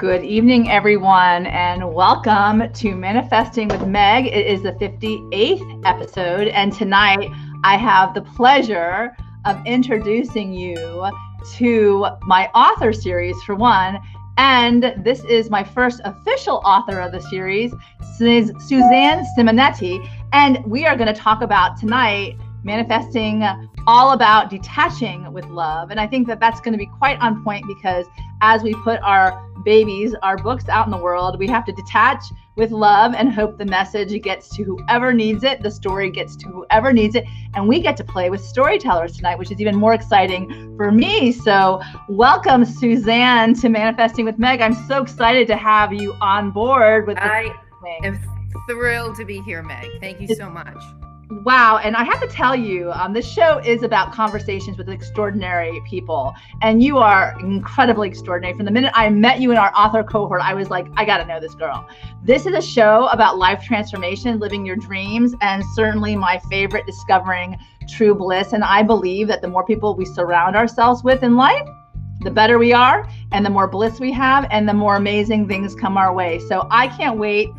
Good evening, everyone, and welcome to Manifesting with Meg. It is the 58th episode, and tonight I have the pleasure of introducing you to my author series for one. And this is my first official author of the series, Suzanne Simonetti. And we are going to talk about tonight manifesting all about detaching with love. And I think that that's going to be quite on point because as we put our babies, our books out in the world, we have to detach with love and hope the message gets to whoever needs it, the story gets to whoever needs it, and we get to play with storytellers tonight, which is even more exciting for me. So, welcome Suzanne to Manifesting with Meg. I'm so excited to have you on board with I am thrilled to be here, Meg. Thank you so much. Wow. And I have to tell you, um, this show is about conversations with extraordinary people. And you are incredibly extraordinary. From the minute I met you in our author cohort, I was like, I got to know this girl. This is a show about life transformation, living your dreams, and certainly my favorite, discovering true bliss. And I believe that the more people we surround ourselves with in life, the better we are, and the more bliss we have, and the more amazing things come our way. So I can't wait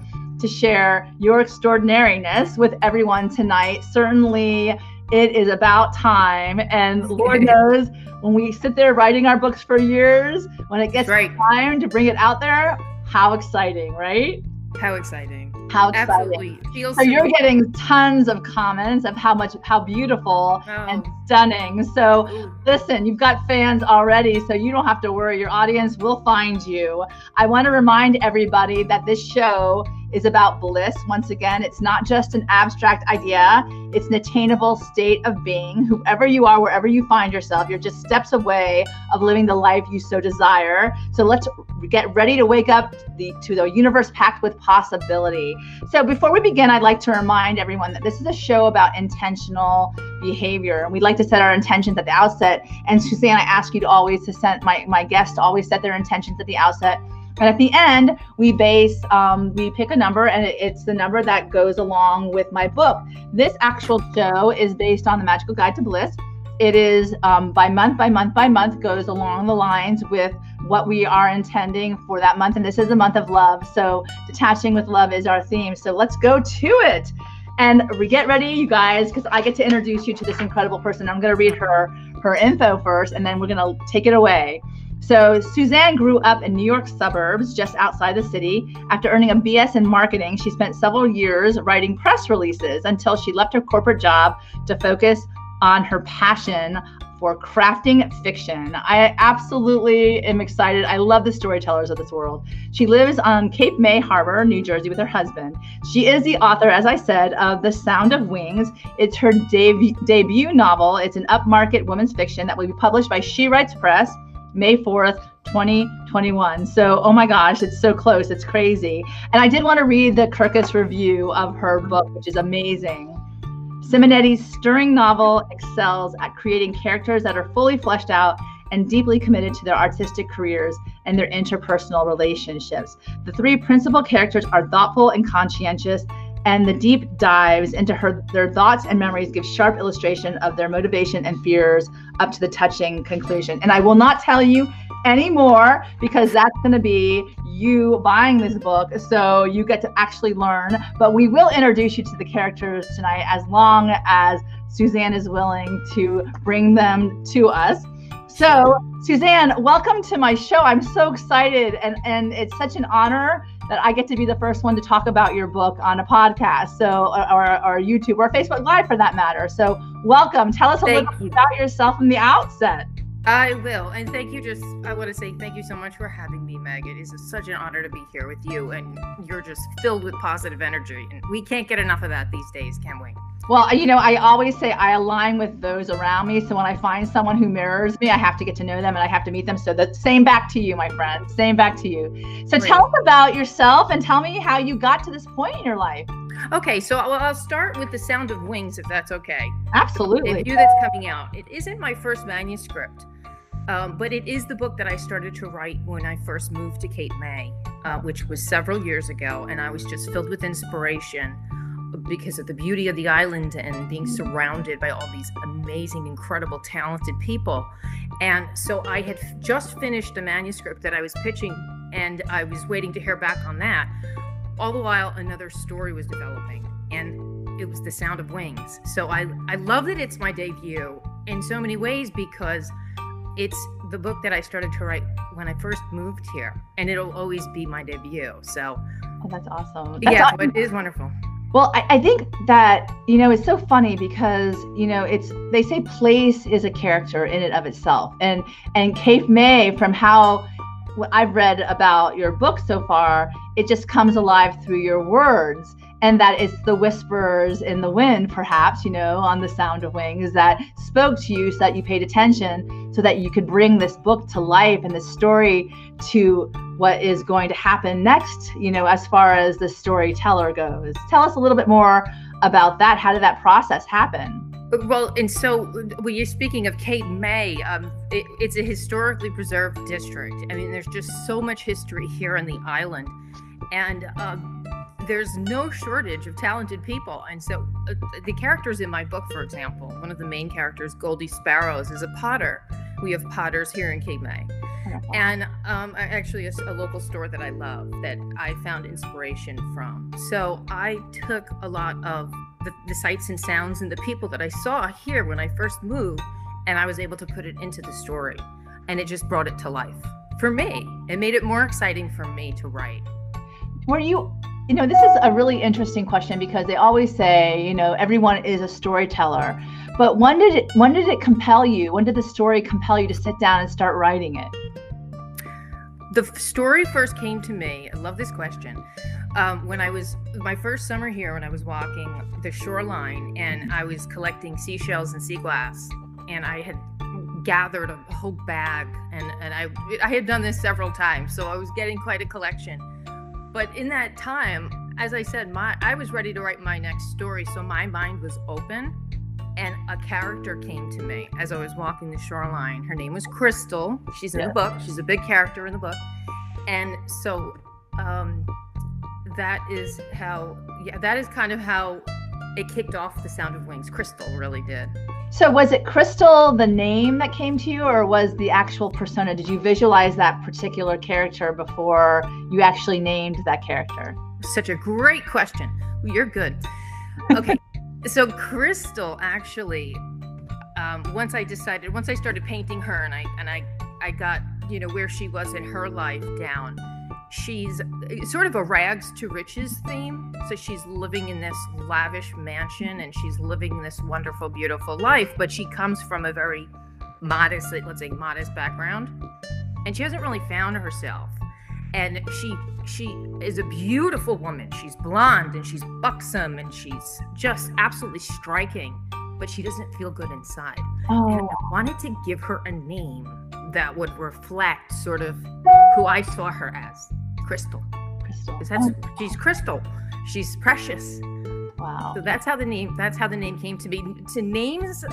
to share your extraordinariness with everyone tonight. Certainly, it is about time. And Lord knows when we sit there writing our books for years, when it gets right. time to bring it out there, how exciting, right? How exciting. How exciting. Absolutely. Feels so you're getting tons of comments of how much how beautiful oh. and stunning. So Ooh. listen, you've got fans already, so you don't have to worry. Your audience will find you. I want to remind everybody that this show is about bliss. Once again, it's not just an abstract idea, it's an attainable state of being. Whoever you are, wherever you find yourself, you're just steps away of living the life you so desire. So let's get ready to wake up the, to the universe packed with possibility. So before we begin, I'd like to remind everyone that this is a show about intentional behavior. And We'd like to set our intentions at the outset. And Suzanne, I ask you to always to send my, my guests to always set their intentions at the outset and at the end, we base, um, we pick a number, and it's the number that goes along with my book. This actual show is based on the Magical Guide to Bliss. It is um, by month, by month, by month, goes along the lines with what we are intending for that month. And this is a month of love. So, detaching with love is our theme. So, let's go to it. And we get ready, you guys, because I get to introduce you to this incredible person. I'm going to read her her info first, and then we're going to take it away. So, Suzanne grew up in New York suburbs just outside the city. After earning a BS in marketing, she spent several years writing press releases until she left her corporate job to focus on her passion for crafting fiction. I absolutely am excited. I love the storytellers of this world. She lives on Cape May Harbor, New Jersey, with her husband. She is the author, as I said, of The Sound of Wings. It's her deb- debut novel. It's an upmarket women's fiction that will be published by She Writes Press May 4th, 2021. So, oh my gosh, it's so close. It's crazy. And I did want to read the Kirkus review of her book, which is amazing. Simonetti's stirring novel excels at creating characters that are fully fleshed out and deeply committed to their artistic careers and their interpersonal relationships. The three principal characters are thoughtful and conscientious, and the deep dives into her their thoughts and memories give sharp illustration of their motivation and fears up to the touching conclusion. And I will not tell you anymore because that's going to be you buying this book so you get to actually learn. But we will introduce you to the characters tonight as long as suzanne is willing to bring them to us. So suzanne welcome to my show. I'm so excited and and it's such an honor that I get to be the first one to talk about your book on a podcast, so or, or YouTube or Facebook Live for that matter. So welcome. Tell us a thank little bit about yourself from the outset. I will, and thank you. Just I want to say thank you so much for having me, Meg. It is such an honor to be here with you, and you're just filled with positive energy, and we can't get enough of that these days, can we? Well, you know, I always say I align with those around me. So when I find someone who mirrors me, I have to get to know them and I have to meet them. So the same back to you, my friend. Same back to you. So Great. tell us about yourself and tell me how you got to this point in your life. Okay, so I'll start with The Sound of Wings, if that's okay. Absolutely. The that's coming out. It isn't my first manuscript, um, but it is the book that I started to write when I first moved to Cape May, uh, which was several years ago, and I was just filled with inspiration because of the beauty of the island and being mm-hmm. surrounded by all these amazing, incredible, talented people. And so I had just finished a manuscript that I was pitching and I was waiting to hear back on that. All the while, another story was developing, and it was The Sound of Wings. So I, I love that it's my debut in so many ways because it's the book that I started to write when I first moved here, and it'll always be my debut. So, oh, that's awesome. That's yeah, awesome. it is wonderful. Well, I, I, think that, you know, it's so funny because, you know, it's they say place is a character in and of itself. And and Cape May, from how what I've read about your book so far, it just comes alive through your words. And that it's the whispers in the wind, perhaps, you know, on the sound of wings that spoke to you so that you paid attention so that you could bring this book to life and this story to what is going to happen next, you know, as far as the storyteller goes. Tell us a little bit more about that. How did that process happen? Well, and so when you're speaking of Cape May, um, it, it's a historically preserved district. I mean, there's just so much history here on the island, and um, there's no shortage of talented people. And so, uh, the characters in my book, for example, one of the main characters, Goldie Sparrows, is a potter. We have potters here in Cape May and um, actually a, a, local store that I love that I found inspiration from. So I took a lot of the, the sights and sounds and the people that I saw here when I first moved, and I was able to put it into the story, and it just brought it to life for me. It made it more exciting for me to write. Were you? You know, this is a really interesting question because they always say, you know, everyone is a storyteller. But when did it when did it compel you? When did the story compel you to sit down and start writing it? the story first came to me. I love this question. Um, when I was my first summer here, when I was walking the shoreline and I was collecting seashells and sea glass, and I had gathered a whole bag, and and I I had done this several times, so I was getting quite a collection. But in that time, as I said, my I was ready to write my next story, so my mind was open and a character came to me as I was walking the shoreline. Her name was Crystal. She's in yeah. the book. She's a big character in the book. And so um, that is how, yeah, that is kind of how it kicked off the Sound of Wings. Crystal really did. So was it Crystal the name that came to you or was the actual persona? Did you visualize that particular character before you actually named that character? Such a great question. You're good. Okay. so crystal actually um, once i decided once i started painting her and i and i i got you know where she was in her life down she's sort of a rags to riches theme. So she's living in this lavish mansion and she's living this wonderful beautiful life but she comes from a very modest let's say modest background. And she hasn't really found herself. And she she is a beautiful woman. She's blonde and she's buxom and she's just absolutely striking but she doesn't feel good inside. Oh. and i oh. wanted to give her a name that would reflect sort of who i saw her as crystal crystal that's, oh. she's crystal she's precious wow so that's how the name that's how the name came to be to names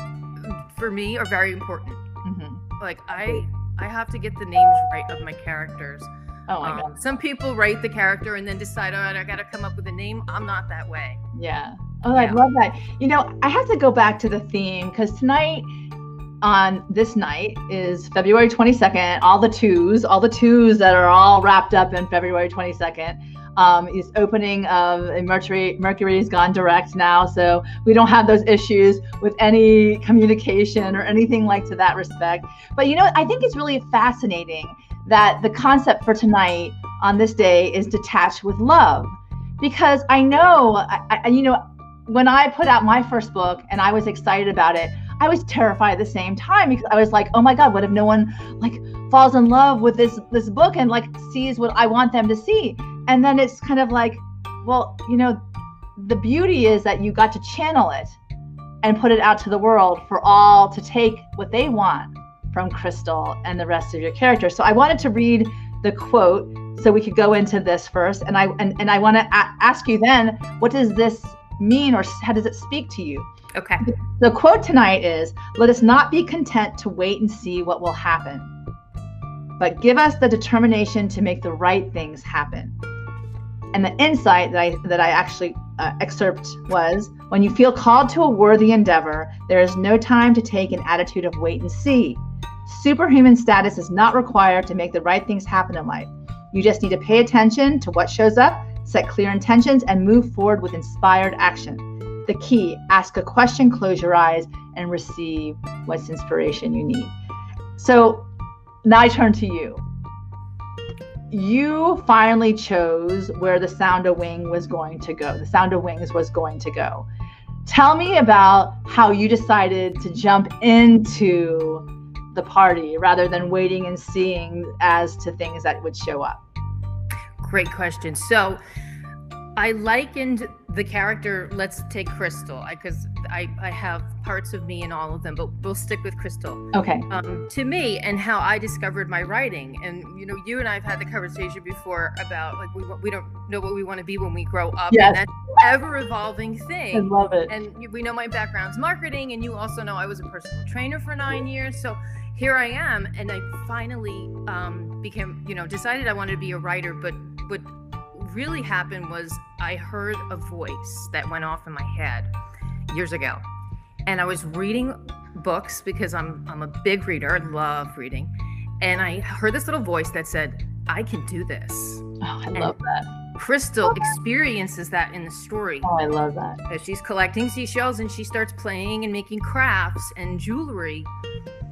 for me are very important mm-hmm. like i i have to get the names right of my characters Oh my um, god. Some people write the character and then decide, all right, I got to come up with a name. I'm not that way. Yeah. Oh, yeah. I love that. You know, I have to go back to the theme because tonight on this night is February 22nd. All the twos, all the twos that are all wrapped up in February 22nd. Um, is opening of Mercury. Mercury's gone direct now, so we don't have those issues with any communication or anything like to that respect. But you know, I think it's really fascinating that the concept for tonight on this day is detached with love because i know I, I, you know when i put out my first book and i was excited about it i was terrified at the same time because i was like oh my god what if no one like falls in love with this this book and like sees what i want them to see and then it's kind of like well you know the beauty is that you got to channel it and put it out to the world for all to take what they want from Crystal and the rest of your characters. So I wanted to read the quote so we could go into this first. And I and, and I want to a- ask you then, what does this mean or how does it speak to you? Okay. The quote tonight is Let us not be content to wait and see what will happen, but give us the determination to make the right things happen. And the insight that I that I actually uh, excerpt was when you feel called to a worthy endeavor, there is no time to take an attitude of wait and see. Superhuman status is not required to make the right things happen in life. You just need to pay attention to what shows up, set clear intentions, and move forward with inspired action. The key ask a question, close your eyes, and receive what's inspiration you need. So now I turn to you. You finally chose where the sound of wing was going to go. The sound of wings was going to go. Tell me about how you decided to jump into the party rather than waiting and seeing as to things that would show up. Great question. So, I likened the character. Let's take Crystal because I, I have parts of me in all of them, but we'll stick with Crystal. Okay. Um, to me and how I discovered my writing, and you know, you and I have had the conversation before about like we we don't know what we want to be when we grow up. Yes. And that's ever evolving thing. I love it. And we know my background's marketing, and you also know I was a personal trainer for nine years, so here I am, and I finally um, became, you know, decided I wanted to be a writer, but but really happened was I heard a voice that went off in my head years ago. And I was reading books because I'm I'm a big reader, I love reading. And I heard this little voice that said, I can do this. Oh, I and love that. Crystal experiences that in the story. Oh, I love that. As she's collecting seashells and she starts playing and making crafts and jewelry.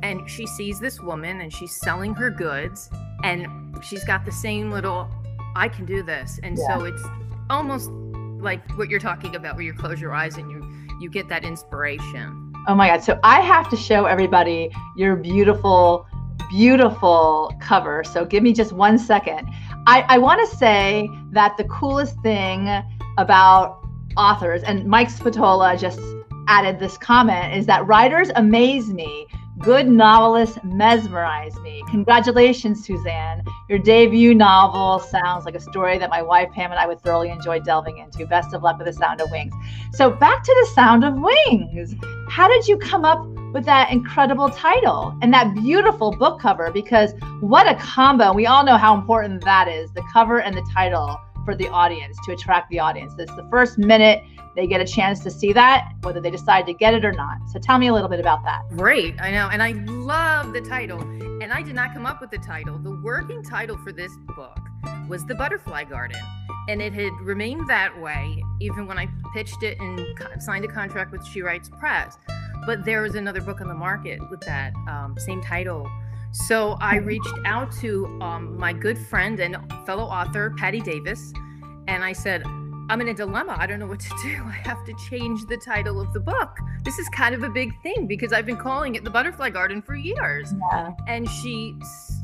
And she sees this woman and she's selling her goods and she's got the same little I can do this. And yeah. so it's almost like what you're talking about where you close your eyes and you you get that inspiration. Oh my god. So I have to show everybody your beautiful beautiful cover. So give me just one second. I, I want to say that the coolest thing about authors, and Mike Spatola just added this comment, is that writers amaze me Good novelists mesmerize me. Congratulations, Suzanne. Your debut novel sounds like a story that my wife Pam and I would thoroughly enjoy delving into. Best of luck with The Sound of Wings. So, back to The Sound of Wings. How did you come up with that incredible title and that beautiful book cover? Because what a combo. We all know how important that is the cover and the title for the audience to attract the audience. It's the first minute they get a chance to see that, whether they decide to get it or not. So tell me a little bit about that. Great. I know. And I love the title. And I did not come up with the title. The working title for this book was The Butterfly Garden. And it had remained that way even when I pitched it and signed a contract with She Writes Press. But there was another book on the market with that um, same title. So I reached out to um, my good friend and fellow author, Patty Davis, and I said, I'm in a dilemma. I don't know what to do. I have to change the title of the book. This is kind of a big thing because I've been calling it the Butterfly Garden for years. Yeah. And she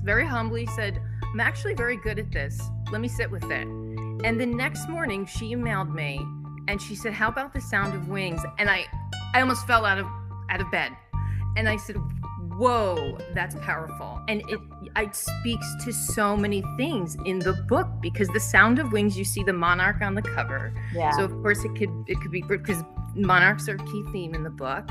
very humbly said, I'm actually very good at this. Let me sit with it. And the next morning she emailed me and she said, How about the sound of wings? And I I almost fell out of out of bed. And I said, whoa, that's powerful. And it, it speaks to so many things in the book because the sound of wings, you see the monarch on the cover. Yeah. So of course it could it could be because monarchs are a key theme in the book.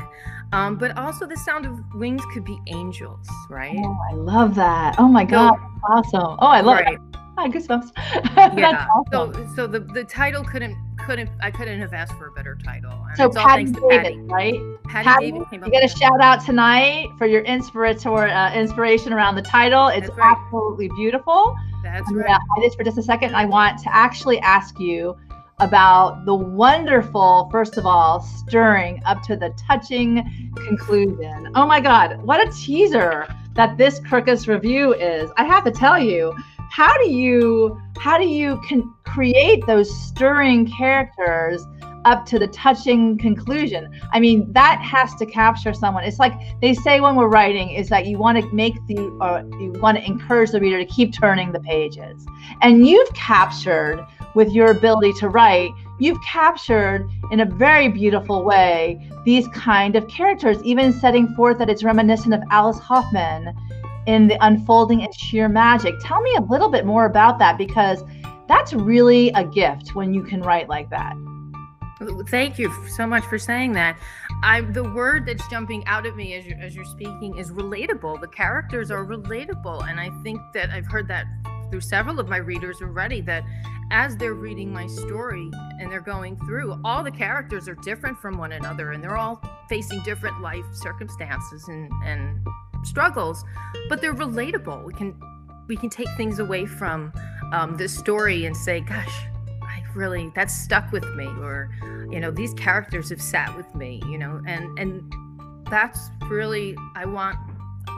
Um, but also the sound of wings could be angels, right? Oh, I love that. Oh my God. So, awesome. Oh, I love right. it. Hi, goosebumps. yeah. Awesome. So so the, the title couldn't couldn't I couldn't have asked for a better title. And so Patty David, Patty. right? Patty, Patty David came You get a shout out tonight for your inspirator uh, inspiration around the title. It's right. absolutely beautiful. That's right. Yeah, I just for just a second. I want to actually ask you about the wonderful, first of all, stirring up to the touching conclusion. Oh my God, what a teaser that this Kirkus review is. I have to tell you, how do you how do you create those stirring characters up to the touching conclusion i mean that has to capture someone it's like they say when we're writing is that you want to make the or you want to encourage the reader to keep turning the pages and you've captured with your ability to write you've captured in a very beautiful way these kind of characters even setting forth that it's reminiscent of alice hoffman in the unfolding and sheer magic. Tell me a little bit more about that because that's really a gift when you can write like that. Thank you so much for saying that. I the word that's jumping out at me as you're, as you're speaking is relatable. The characters are relatable, and I think that I've heard that through several of my readers already. That as they're reading my story and they're going through, all the characters are different from one another, and they're all facing different life circumstances and and struggles, but they're relatable. We can we can take things away from um, this story and say, gosh, really, that's stuck with me. Or, you know, these characters have sat with me, you know, and, and that's really, I want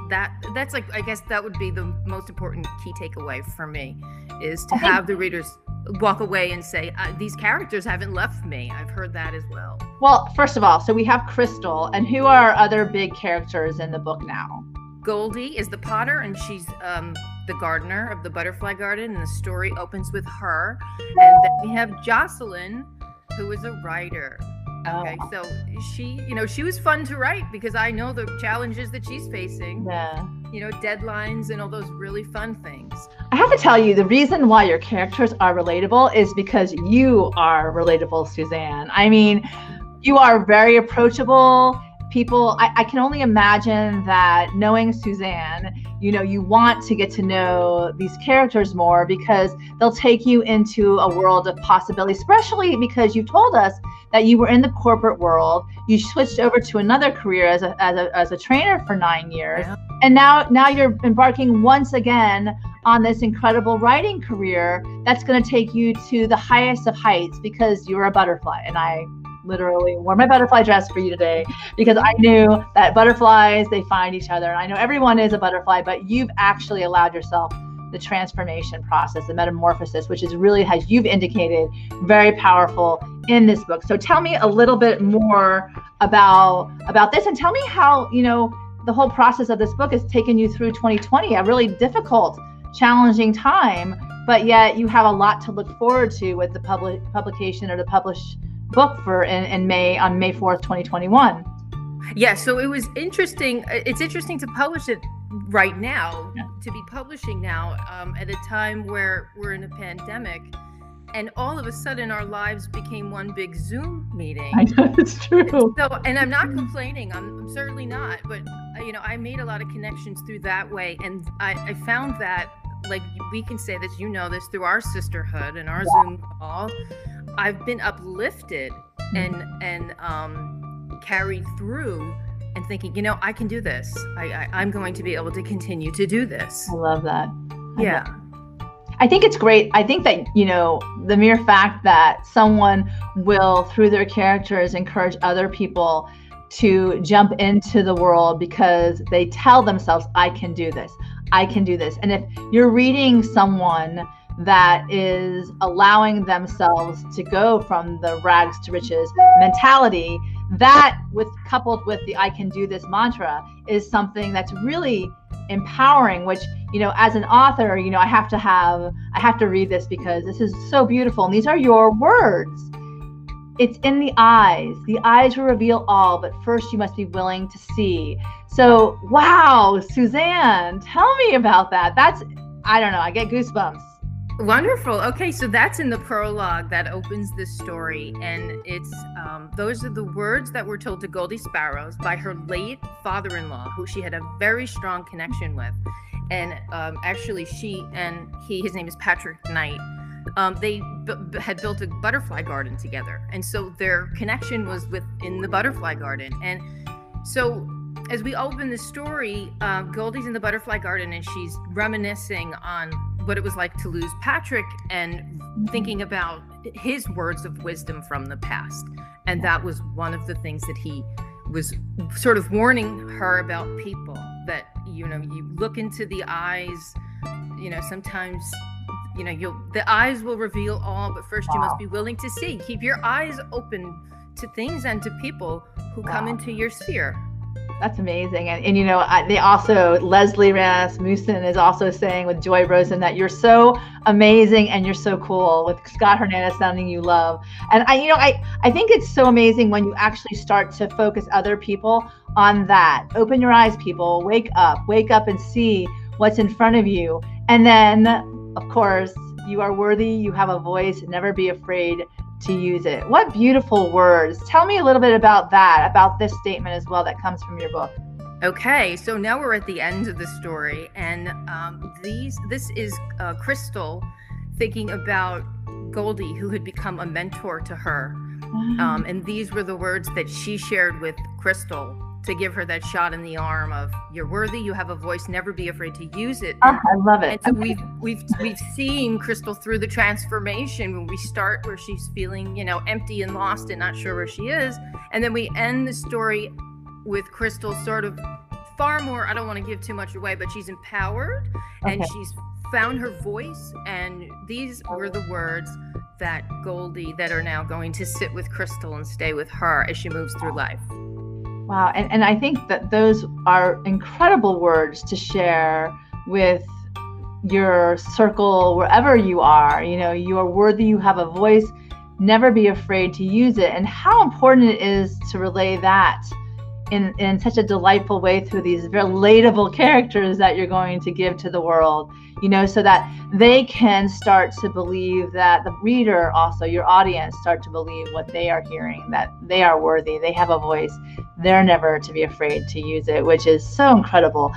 that, that's like, I guess that would be the most important key takeaway for me is to have the readers walk away and say uh, these characters haven't left me i've heard that as well well first of all so we have crystal and who are other big characters in the book now goldie is the potter and she's um, the gardener of the butterfly garden and the story opens with her and then we have jocelyn who is a writer okay oh. so she you know she was fun to write because i know the challenges that she's facing yeah you know deadlines and all those really fun things I have to tell you, the reason why your characters are relatable is because you are relatable, Suzanne. I mean, you are very approachable. People, I, I, can only imagine that knowing Suzanne, you know, you want to get to know these characters more because they'll take you into a world of possibility, especially because you told us that you were in the corporate world. You switched over to another career as a, as a, as a trainer for nine years. Yeah. And now, now you're embarking once again on this incredible writing career that's going to take you to the highest of heights because you're a butterfly. And I literally wore my butterfly dress for you today because I knew that butterflies, they find each other. And I know everyone is a butterfly, but you've actually allowed yourself the transformation process, the metamorphosis, which is really, as you've indicated, very powerful in this book. So tell me a little bit more about about this and tell me how, you know, the whole process of this book has taken you through 2020, a really difficult challenging time, but yet you have a lot to look forward to with the public publication or the published book for in, in May on May 4th, 2021. Yeah, so it was interesting. It's interesting to publish it right now, yeah. to be publishing now um, at a time where we're in a pandemic. And all of a sudden, our lives became one big Zoom meeting. I know it's true. So, and I'm not complaining. I'm, I'm certainly not. But you know, I made a lot of connections through that way, and I, I found that like we can say this, you know this through our sisterhood and our Zoom call. I've been uplifted and and um, carried through and thinking, you know, I can do this. I, I am going to be able to continue to do this. I love that. I yeah. Love I think it's great. I think that, you know, the mere fact that someone will, through their characters, encourage other people to jump into the world because they tell themselves, I can do this. I can do this. And if you're reading someone that is allowing themselves to go from the rags to riches mentality, that with coupled with the I can do this mantra is something that's really empowering which you know as an author you know i have to have i have to read this because this is so beautiful and these are your words it's in the eyes. The eyes will reveal all, but first you must be willing to see. So, wow, Suzanne, tell me about that. That's, I don't know, I get goosebumps. Wonderful. Okay, so that's in the prologue that opens this story, and it's um, those are the words that were told to Goldie Sparrows by her late father-in-law, who she had a very strong connection with, and um, actually she and he, his name is Patrick Knight um, they b- had built a butterfly garden together, and so their connection was within the butterfly garden. And so, as we open the story, uh, Goldie's in the butterfly garden, and she's reminiscing on what it was like to lose Patrick, and thinking about his words of wisdom from the past. And that was one of the things that he was sort of warning her about people that you know you look into the eyes you know sometimes you know you'll the eyes will reveal all but first wow. you must be willing to see keep your eyes open to things and to people who wow. come into your sphere that's amazing. And, and you know I, they also leslie rasmussen is also saying with joy rosen that you're so amazing and you're so cool with scott hernandez sounding you love. And i you know i i think it's so amazing when you actually start to focus other people on that. Open your eyes people. Wake up. Wake up and see what's in front of you. And then of course, you are worthy, you have a voice, never be afraid to use it. What beautiful words. Tell me a little bit about that, about this statement as well that comes from your book. Okay, so now we're at the end of the story, and um, these this is uh, Crystal thinking about Goldie, who had become a mentor to her, um, and these were the words that she shared with Crystal to give her that shot in the arm of you're worthy, you have a voice, never be afraid to use it. Oh, I love it. And so we've we've we've seen Crystal through the transformation when we start where she's feeling, you know, empty and lost and not sure where she is. And then we end the story with Crystal sort of far more, I don't want to give too much away, but she's empowered okay. and she's found her voice. And these were the words that Goldie that are now going to sit with Crystal and stay with her as she moves through life. Wow. And, and I think that those are incredible words to share with your circle, wherever you are. You know, you are worthy, you have a voice, never be afraid to use it. And how important it is to relay that in, in such a delightful way through these relatable characters that you're going to give to the world, you know, so that they can start to believe that the reader, also your audience, start to believe what they are hearing, that they are worthy, they have a voice, they're never to be afraid to use it, which is so incredible.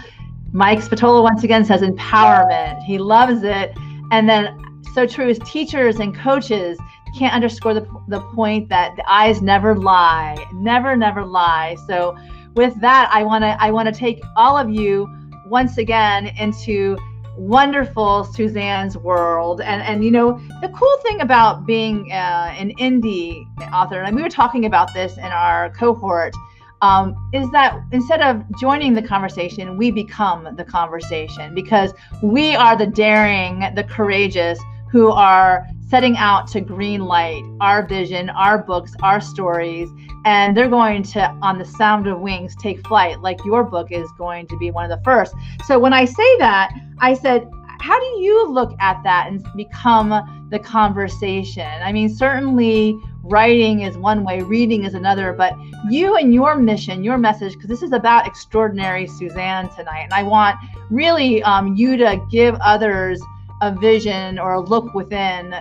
Mike Spatola once again says empowerment. He loves it. And then so true as teachers and coaches can't underscore the, the point that the eyes never lie, never, never lie. So with that, I want to I want to take all of you once again into wonderful Suzanne's world. And and you know the cool thing about being uh, an indie author, and we were talking about this in our cohort, um, is that instead of joining the conversation, we become the conversation because we are the daring, the courageous who are setting out to green light our vision, our books, our stories, and they're going to, on the sound of wings, take flight, like your book is going to be one of the first. So when I say that, I said, how do you look at that and become the conversation? I mean, certainly writing is one way, reading is another, but you and your mission, your message, because this is about extraordinary Suzanne tonight, and I want really um, you to give others a vision or a look within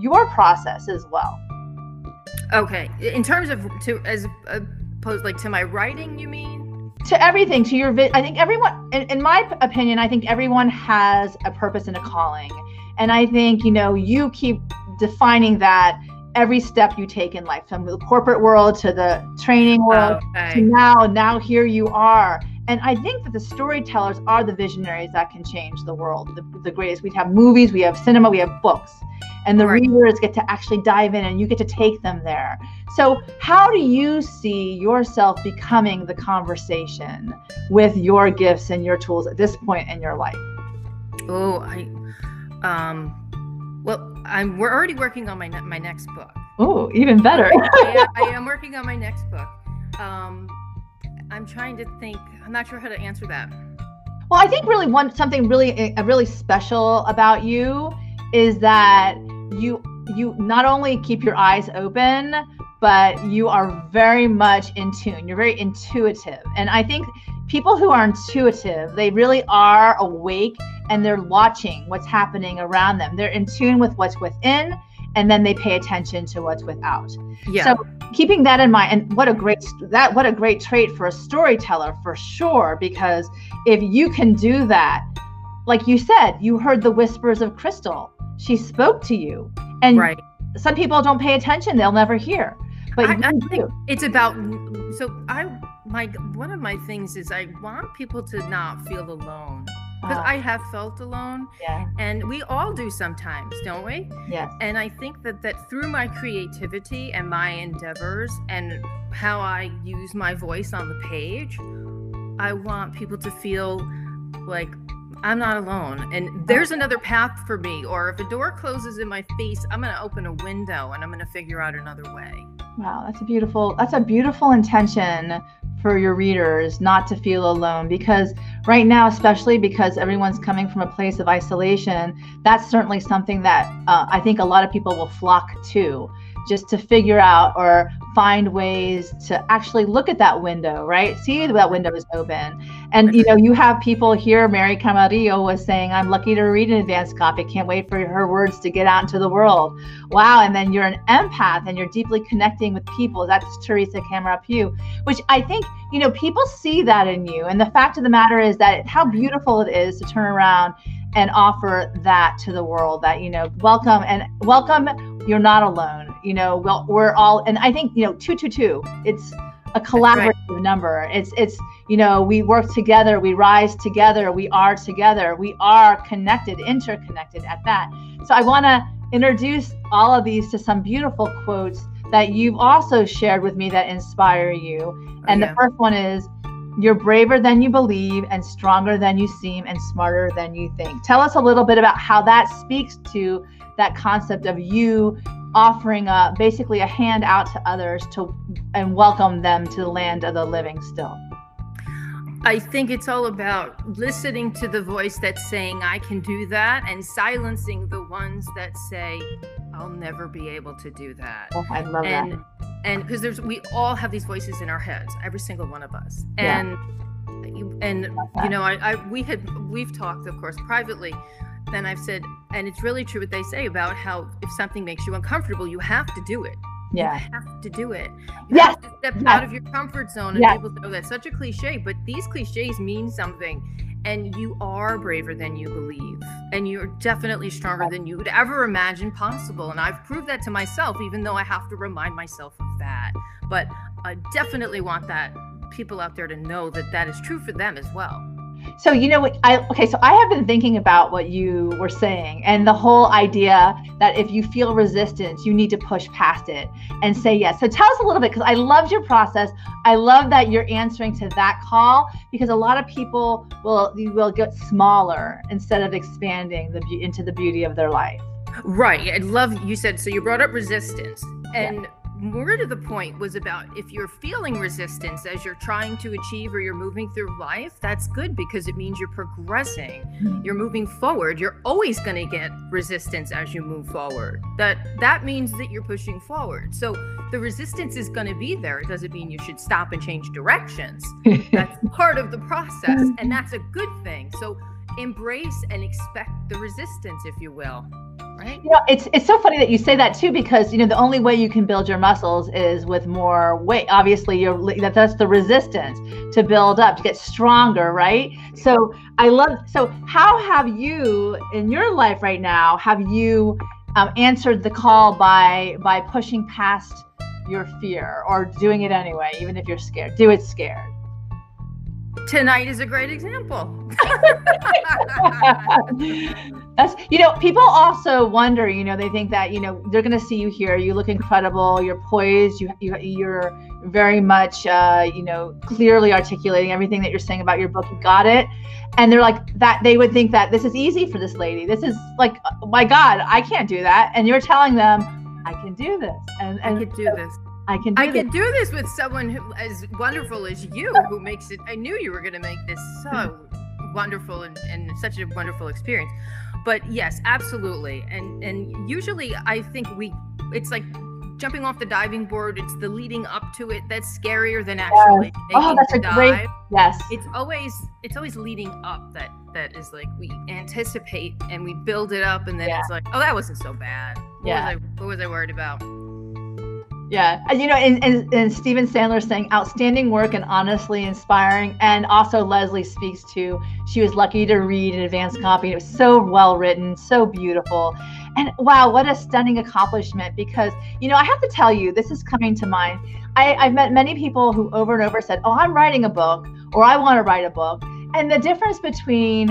your process as well. Okay, in terms of to as opposed like to my writing, you mean? To everything, to your vi- I think everyone, in, in my opinion, I think everyone has a purpose and a calling, and I think you know you keep defining that every step you take in life from the corporate world to the training world okay. to now now here you are and I think that the storytellers are the visionaries that can change the world, the, the greatest. We have movies, we have cinema, we have books, and the right. readers get to actually dive in and you get to take them there. So, how do you see yourself becoming the conversation with your gifts and your tools at this point in your life? Oh, I, um, well, I'm we're already working on my my next book. Oh, even better. I, I, am working on my next book. Um, I'm trying to think. I'm not sure how to answer that. Well, I think really one something really uh, really special about you is that you you not only keep your eyes open, but you are very much in tune. You're very intuitive. And I think people who are intuitive, they really are awake and they're watching what's happening around them. They're in tune with what's within and then they pay attention to what's without. Yeah. So keeping that in mind, and what a great that what a great trait for a storyteller for sure. Because if you can do that, like you said, you heard the whispers of Crystal. She spoke to you, and right. some people don't pay attention; they'll never hear. But I, I think it's about. So I my one of my things is I want people to not feel alone because ah. I have felt alone. Yeah. And we all do sometimes, don't we? Yes. And I think that that through my creativity and my endeavors and how I use my voice on the page, I want people to feel like I'm not alone. And there's another path for me. Or if a door closes in my face, I'm going to open a window and I'm going to figure out another way. Wow, that's a beautiful that's a beautiful intention for your readers not to feel alone because right now especially because everyone's coming from a place of isolation that's certainly something that uh, i think a lot of people will flock to just to figure out or find ways to actually look at that window, right? See that window is open. And you know, you have people here, Mary Camarillo was saying, I'm lucky to read an advanced copy. Can't wait for her words to get out into the world. Wow. And then you're an empath and you're deeply connecting with people. That's Teresa Camera which I think, you know, people see that in you. And the fact of the matter is that how beautiful it is to turn around and offer that to the world that, you know, welcome and welcome you're not alone you know well we're all and i think you know 222 it's a collaborative right. number. It's it's you know we work together, we rise together, we are together, we are connected, interconnected at that. So I want to introduce all of these to some beautiful quotes that you've also shared with me that inspire you. Oh, and yeah. the first one is you're braver than you believe and stronger than you seem and smarter than you think. Tell us a little bit about how that speaks to that concept of you offering a basically a hand out to others to and welcome them to the land of the living still. I think it's all about listening to the voice that's saying I can do that and silencing the ones that say I'll never be able to do that. Oh, I love and, that. And because there's we all have these voices in our heads, every single one of us. And yeah. and you know, I, I we had we've talked, of course, privately. Then I've said, and it's really true what they say about how if something makes you uncomfortable, you have to do it. Yeah. You have to do it. You yes. have to step yes. out of your comfort zone and yes. people know that's such a cliche, but these cliches mean something and you are braver than you believe and you're definitely stronger than you would ever imagine possible and i've proved that to myself even though i have to remind myself of that but i definitely want that people out there to know that that is true for them as well so you know what I okay, so I have been thinking about what you were saying and the whole idea that if you feel resistance, you need to push past it and say yes. So tell us a little bit because I loved your process. I love that you're answering to that call because a lot of people will will get smaller instead of expanding the into the beauty of their life. Right. I love you said so you brought up resistance and yeah more to the point was about if you're feeling resistance as you're trying to achieve or you're moving through life, that's good because it means you're progressing. Mm-hmm. You're moving forward. You're always going to get resistance as you move forward. That that means that you're pushing forward. So the resistance is going to be there. It doesn't mean you should stop and change directions. that's part of the process and that's a good thing. So embrace and expect the resistance if you will right? You know, it's it's so funny that you say that too, because you know the only way you can build your muscles is with more weight. Obviously, you're that that's the resistance to build up to get stronger, right? So I love. So how have you in your life right now? Have you um, answered the call by by pushing past your fear or doing it anyway, even if you're scared? Do it scared tonight is a great example. That's you know, people also wonder, you know, they think that, you know, they're gonna see you here, you look incredible, you're poised, you, you you're very much uh, you know, clearly articulating everything that you're saying about your book. You got it. And they're like that they would think that this is easy for this lady. This is like oh my God, I can't do that. And you're telling them, I can do this. And, and I can do this. I can do I this. can do this with someone who as wonderful as you who makes it I knew you were gonna make this so wonderful and, and such a wonderful experience. But yes, absolutely. And and usually I think we it's like jumping off the diving board, it's the leading up to it that's scarier than actually yes. oh, that's a dive. great yes. It's always it's always leading up that that is like we anticipate and we build it up and then yeah. it's like, oh that wasn't so bad. What yeah. was I what was I worried about? Yeah, and you know, and, and, and Steven Sandler saying outstanding work and honestly inspiring, and also Leslie speaks to she was lucky to read an advanced copy. It was so well written, so beautiful, and wow, what a stunning accomplishment! Because you know, I have to tell you, this is coming to mind. I, I've met many people who over and over said, "Oh, I'm writing a book," or "I want to write a book," and the difference between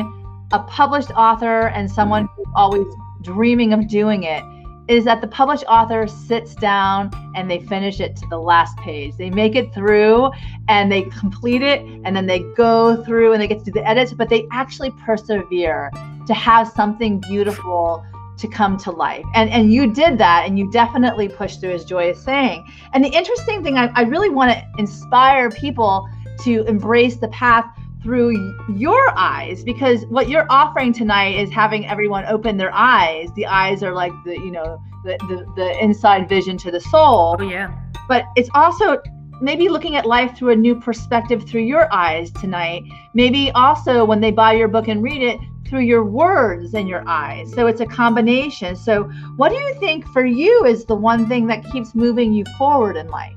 a published author and someone who's always dreaming of doing it is that the published author sits down and they finish it to the last page. They make it through and they complete it and then they go through and they get to do the edits, but they actually persevere to have something beautiful to come to life. And and you did that and you definitely pushed through as Joy is saying. And the interesting thing I, I really want to inspire people to embrace the path through your eyes because what you're offering tonight is having everyone open their eyes. The eyes are like the you know the the, the inside vision to the soul. Oh yeah. But it's also maybe looking at life through a new perspective through your eyes tonight. Maybe also when they buy your book and read it through your words and your eyes. So it's a combination. So what do you think for you is the one thing that keeps moving you forward in life?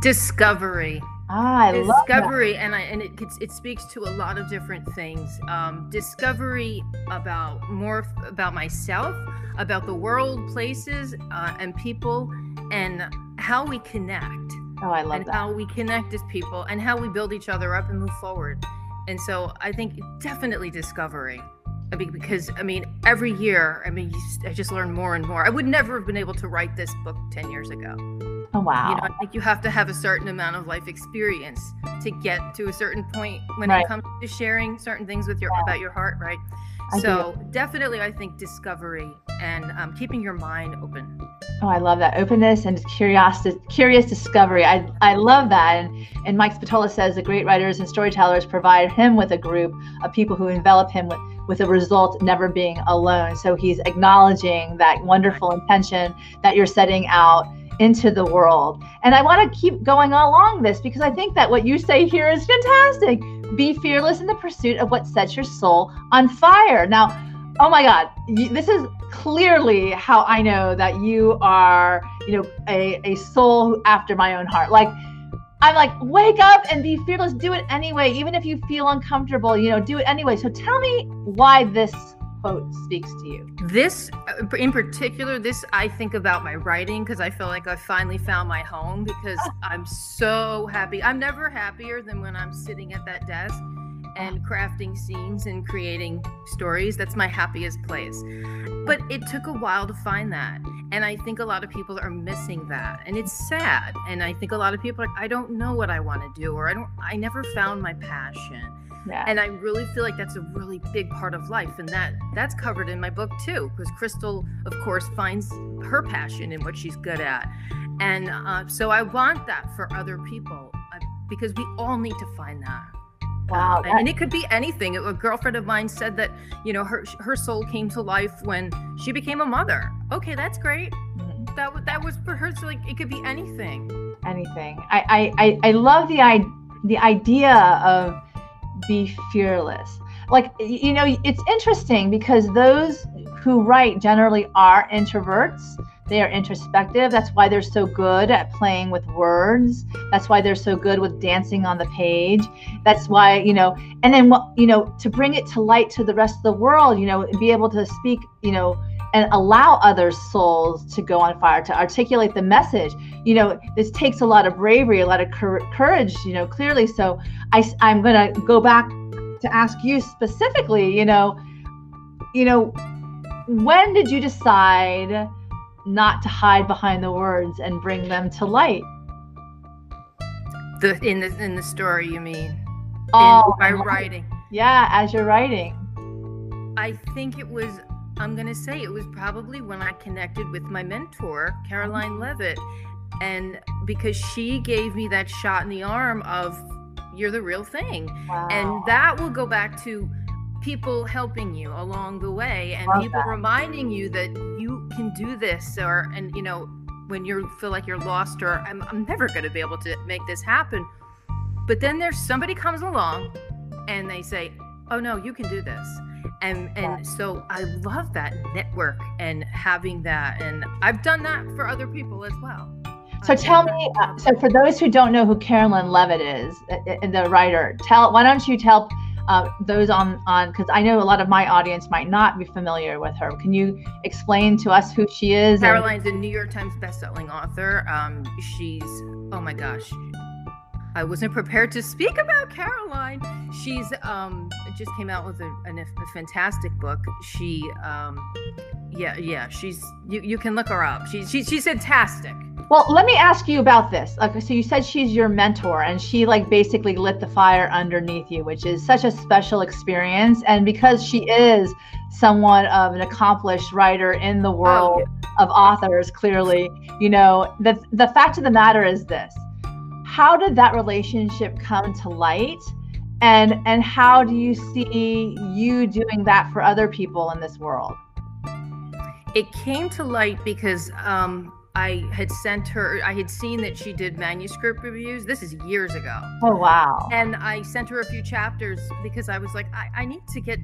Discovery Ah, I discovery, and I, and it it speaks to a lot of different things. Um, discovery about more about myself, about the world, places, uh, and people, and how we connect. Oh, I love and that. how we connect as people and how we build each other up and move forward. And so I think definitely discovery. I mean, because I mean, every year, I mean, I just learn more and more. I would never have been able to write this book 10 years ago. Oh, wow. You know, I think you have to have a certain amount of life experience to get to a certain point when right. it comes to sharing certain things with your yeah. about your heart, right? I so do. definitely, I think discovery and um, keeping your mind open. Oh, I love that openness and curiosity, curious discovery. I, I love that. And, and Mike Spatola says the great writers and storytellers provide him with a group of people who envelop him with, with a result never being alone. So he's acknowledging that wonderful intention that you're setting out into the world. And I want to keep going along this because I think that what you say here is fantastic. Be fearless in the pursuit of what sets your soul on fire. Now, oh my God, this is clearly how I know that you are, you know, a, a soul after my own heart. Like, I'm like, wake up and be fearless. Do it anyway. Even if you feel uncomfortable, you know, do it anyway. So tell me why this quote speaks to you? This, uh, in particular, this I think about my writing because I feel like I finally found my home because I'm so happy. I'm never happier than when I'm sitting at that desk and crafting scenes and creating stories. That's my happiest place. But it took a while to find that. And I think a lot of people are missing that. And it's sad. And I think a lot of people are, I don't know what I want to do, or I don't, I never found my passion. Yeah. And I really feel like that's a really big part of life. And that that's covered in my book too, because Crystal, of course, finds her passion in what she's good at. And uh, so I want that for other people uh, because we all need to find that. Wow. Uh, and it could be anything. A girlfriend of mine said that, you know, her her soul came to life when she became a mother. Okay, that's great. Mm-hmm. That that was for her. So like, it could be anything. Anything. I I I love the i the idea of be fearless. Like, you know, it's interesting because those who write generally are introverts. They are introspective. That's why they're so good at playing with words. That's why they're so good with dancing on the page. That's why, you know, and then, you know, to bring it to light to the rest of the world, you know, be able to speak, you know, and allow other souls to go on fire, to articulate the message. You know, this takes a lot of bravery, a lot of courage, you know, clearly. So I, I'm going to go back to ask you specifically, you know, you know, when did you decide not to hide behind the words and bring them to light? The in the in the story, you mean? Oh, in, by writing. Yeah, as you're writing. I think it was I'm going to say it was probably when I connected with my mentor, Caroline Leavitt. And because she gave me that shot in the arm of, you're the real thing. Wow. And that will go back to people helping you along the way and Love people that. reminding you that you can do this or, and, you know, when you feel like you're lost or I'm, I'm never going to be able to make this happen. But then there's somebody comes along and they say, oh no, you can do this and and so i love that network and having that and i've done that for other people as well. So tell me uh, so for those who don't know who carolyn leavitt is uh, uh, the writer tell why don't you tell uh, those on on because i know a lot of my audience might not be familiar with her. Can you explain to us who she is caroline's and- a new york times bestselling author. Um, she's oh my gosh I wasn't prepared to speak about Caroline. She's um just came out with a, a, a fantastic book. She um yeah yeah she's you, you can look her up. She's she, she's fantastic. Well, let me ask you about this. Okay, so you said she's your mentor and she like basically lit the fire underneath you, which is such a special experience. And because she is somewhat of an accomplished writer in the world oh, yeah. of authors, clearly, you know, the the fact of the matter is this how did that relationship come to light and and how do you see you doing that for other people in this world it came to light because um, I had sent her, I had seen that she did manuscript reviews. This is years ago. Oh, wow. And I sent her a few chapters because I was like, I, I need to get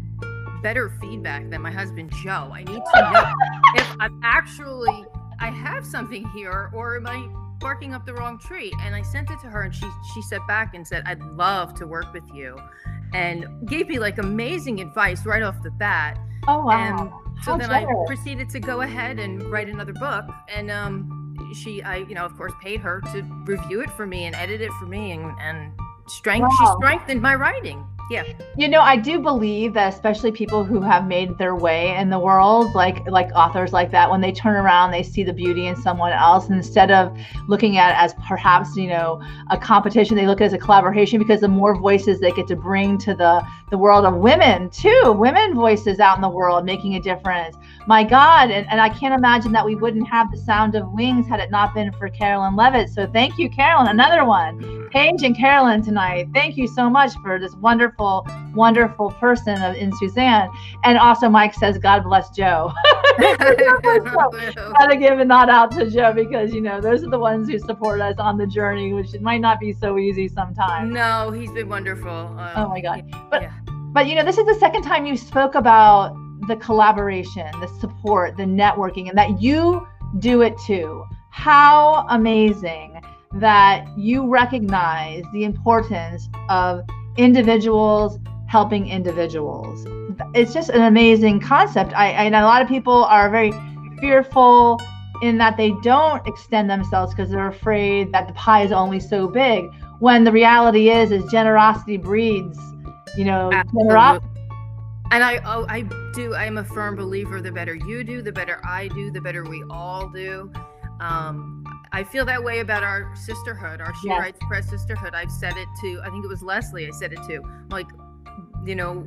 better feedback than my husband, Joe. I need to know if I'm actually, I have something here or am I barking up the wrong tree. And I sent it to her, and she she sat back and said, "I'd love to work with you," and gave me like amazing advice right off the bat. Oh wow! And so How then generous. I proceeded to go ahead and write another book, and um, she I you know of course paid her to review it for me and edit it for me and and strength wow. she strengthened my writing yeah you know i do believe that especially people who have made their way in the world like like authors like that when they turn around they see the beauty in someone else and instead of looking at it as perhaps you know a competition they look at it as a collaboration because the more voices they get to bring to the the world of women too women voices out in the world making a difference my God. And, and I can't imagine that we wouldn't have the sound of wings had it not been for Carolyn Leavitt. So thank you, Carolyn. Another one. Mm-hmm. Paige and Carolyn tonight. Thank you so much for this wonderful, wonderful person of, in Suzanne. And also, Mike says, God bless Joe. Gotta give a nod out to Joe because, you know, those are the ones who support us on the journey, which might not be so easy sometimes. No, he's been wonderful. Um, oh my God. But, yeah. but, you know, this is the second time you spoke about the collaboration, the support, the networking, and that you do it too. How amazing that you recognize the importance of individuals helping individuals. It's just an amazing concept. I, and a lot of people are very fearful in that they don't extend themselves because they're afraid that the pie is only so big. When the reality is, is generosity breeds, you know, generosity and I, oh, I do. I am a firm believer. The better you do, the better I do, the better we all do. Um, I feel that way about our sisterhood, our She yes. Writes Press sisterhood. I've said it to. I think it was Leslie. I said it to. Like, you know,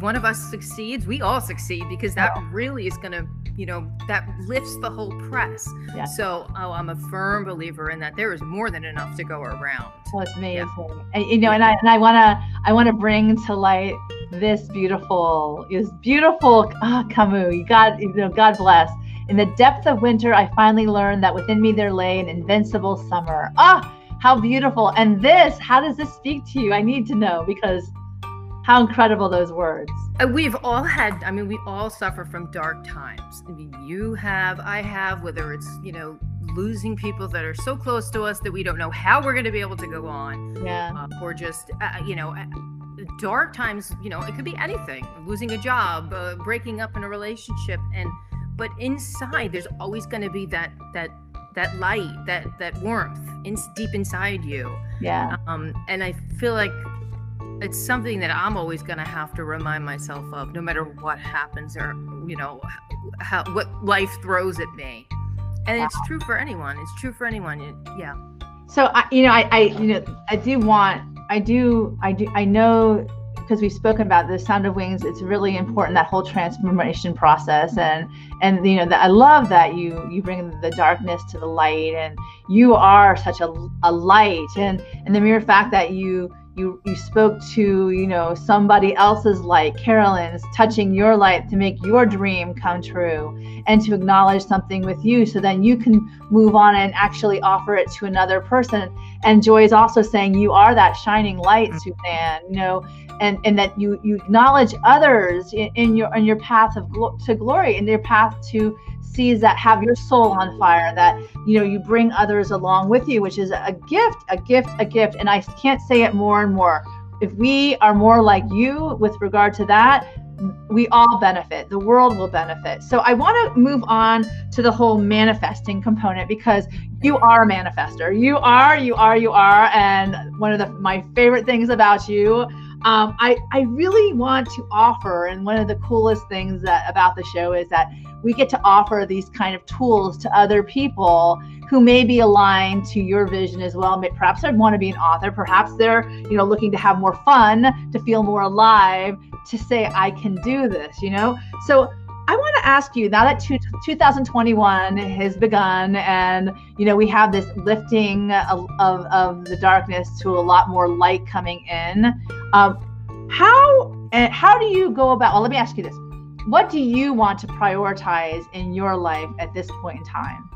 one of us succeeds, we all succeed because that really is going to you know that lifts the whole press yeah. so oh, i'm a firm believer in that there is more than enough to go around well it's amazing yeah. and, you know and i and i want to i want to bring to light this beautiful this beautiful ah camus you got you know god bless in the depth of winter i finally learned that within me there lay an invincible summer ah how beautiful and this how does this speak to you i need to know because how incredible those words. Uh, we've all had, I mean, we all suffer from dark times. I mean, you have, I have, whether it's, you know, losing people that are so close to us that we don't know how we're going to be able to go on. Yeah. Uh, or just, uh, you know, uh, dark times, you know, it could be anything losing a job, uh, breaking up in a relationship. And, but inside, there's always going to be that, that, that light, that, that warmth in, deep inside you. Yeah. Um, and I feel like it's something that I'm always going to have to remind myself of, no matter what happens or you know how what life throws at me. And it's true for anyone. It's true for anyone. yeah. So I, you know, I, I, you know, I do want, I do, I do, I know because we've spoken about the sound of wings. It's really important that whole transformation process, and and you know, that I love that you you bring the darkness to the light, and you are such a, a light, and and the mere fact that you you you spoke to you know somebody else's light carolyn's touching your light to make your dream come true and to acknowledge something with you so then you can move on and actually offer it to another person and joy is also saying you are that shining light mm. suzanne you know and and that you you acknowledge others in, in your in your path of glo- to glory in your path to that have your soul on fire that you know you bring others along with you which is a gift a gift a gift. And i can't say it more and more. If we are more like you with regard to that we all benefit. The world will benefit. So i want to move on to the whole manifesting component because you are a manifester. You are you are you are. And one of the my favorite things about you um, I, I really want to offer and one of the coolest things that about the show is that we get to offer these kind of tools to other people who may be aligned to your vision as well. Perhaps they want to be an author. Perhaps they're, you know, looking to have more fun, to feel more alive, to say, I can do this, you know? So I want to ask you now that 2021 has begun and, you know, we have this lifting of, of, of the darkness to a lot more light coming in. Um, how, how do you go about, well, let me ask you this what do you want to prioritize in your life at this point in time?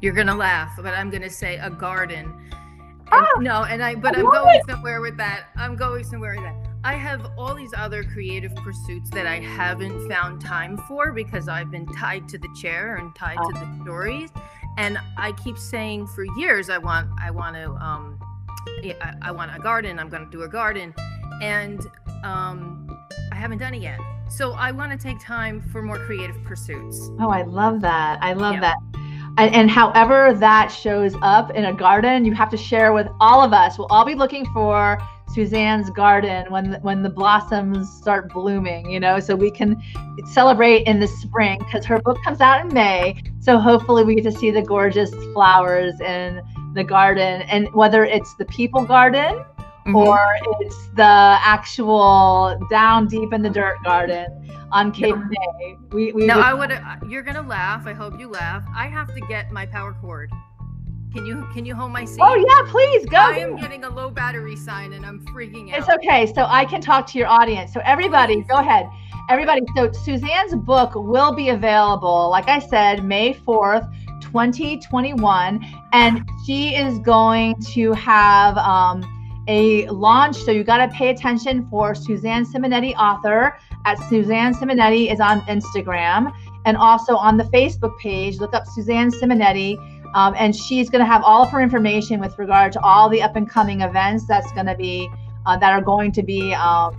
You're gonna laugh, but I'm gonna say a garden. And, ah, no, and I but I am going it. somewhere with that. I'm going somewhere with that. I have all these other creative pursuits that I haven't found time for because I've been tied to the chair and tied to the stories. And I keep saying for years I want I want to um I, I want a garden. I'm going to do a garden, and um I haven't done it yet. So I want to take time for more creative pursuits. Oh, I love that. I love yeah. that. and, and however that shows up in a garden, you have to share with all of us. We'll all be looking for Suzanne's garden when when the blossoms start blooming, you know, so we can celebrate in the spring because her book comes out in May. So hopefully we get to see the gorgeous flowers in the garden and whether it's the people garden mm-hmm. or it's the actual down deep in the dirt garden on Cape no. May. We, we no, would, I would. You're gonna laugh. I hope you laugh. I have to get my power cord. Can you can you hold my seat? Oh yeah, please go. I am getting a low battery sign and I'm freaking out. It's okay. So I can talk to your audience. So everybody, go ahead. Everybody, so Suzanne's book will be available, like I said, May 4th, 2021. And she is going to have um, a launch. So you got to pay attention for Suzanne Simonetti, author at Suzanne Simonetti is on Instagram and also on the Facebook page. Look up Suzanne Simonetti. Um, and she's going to have all of her information with regard to all the up and coming events that's going to be uh, that are going to be um,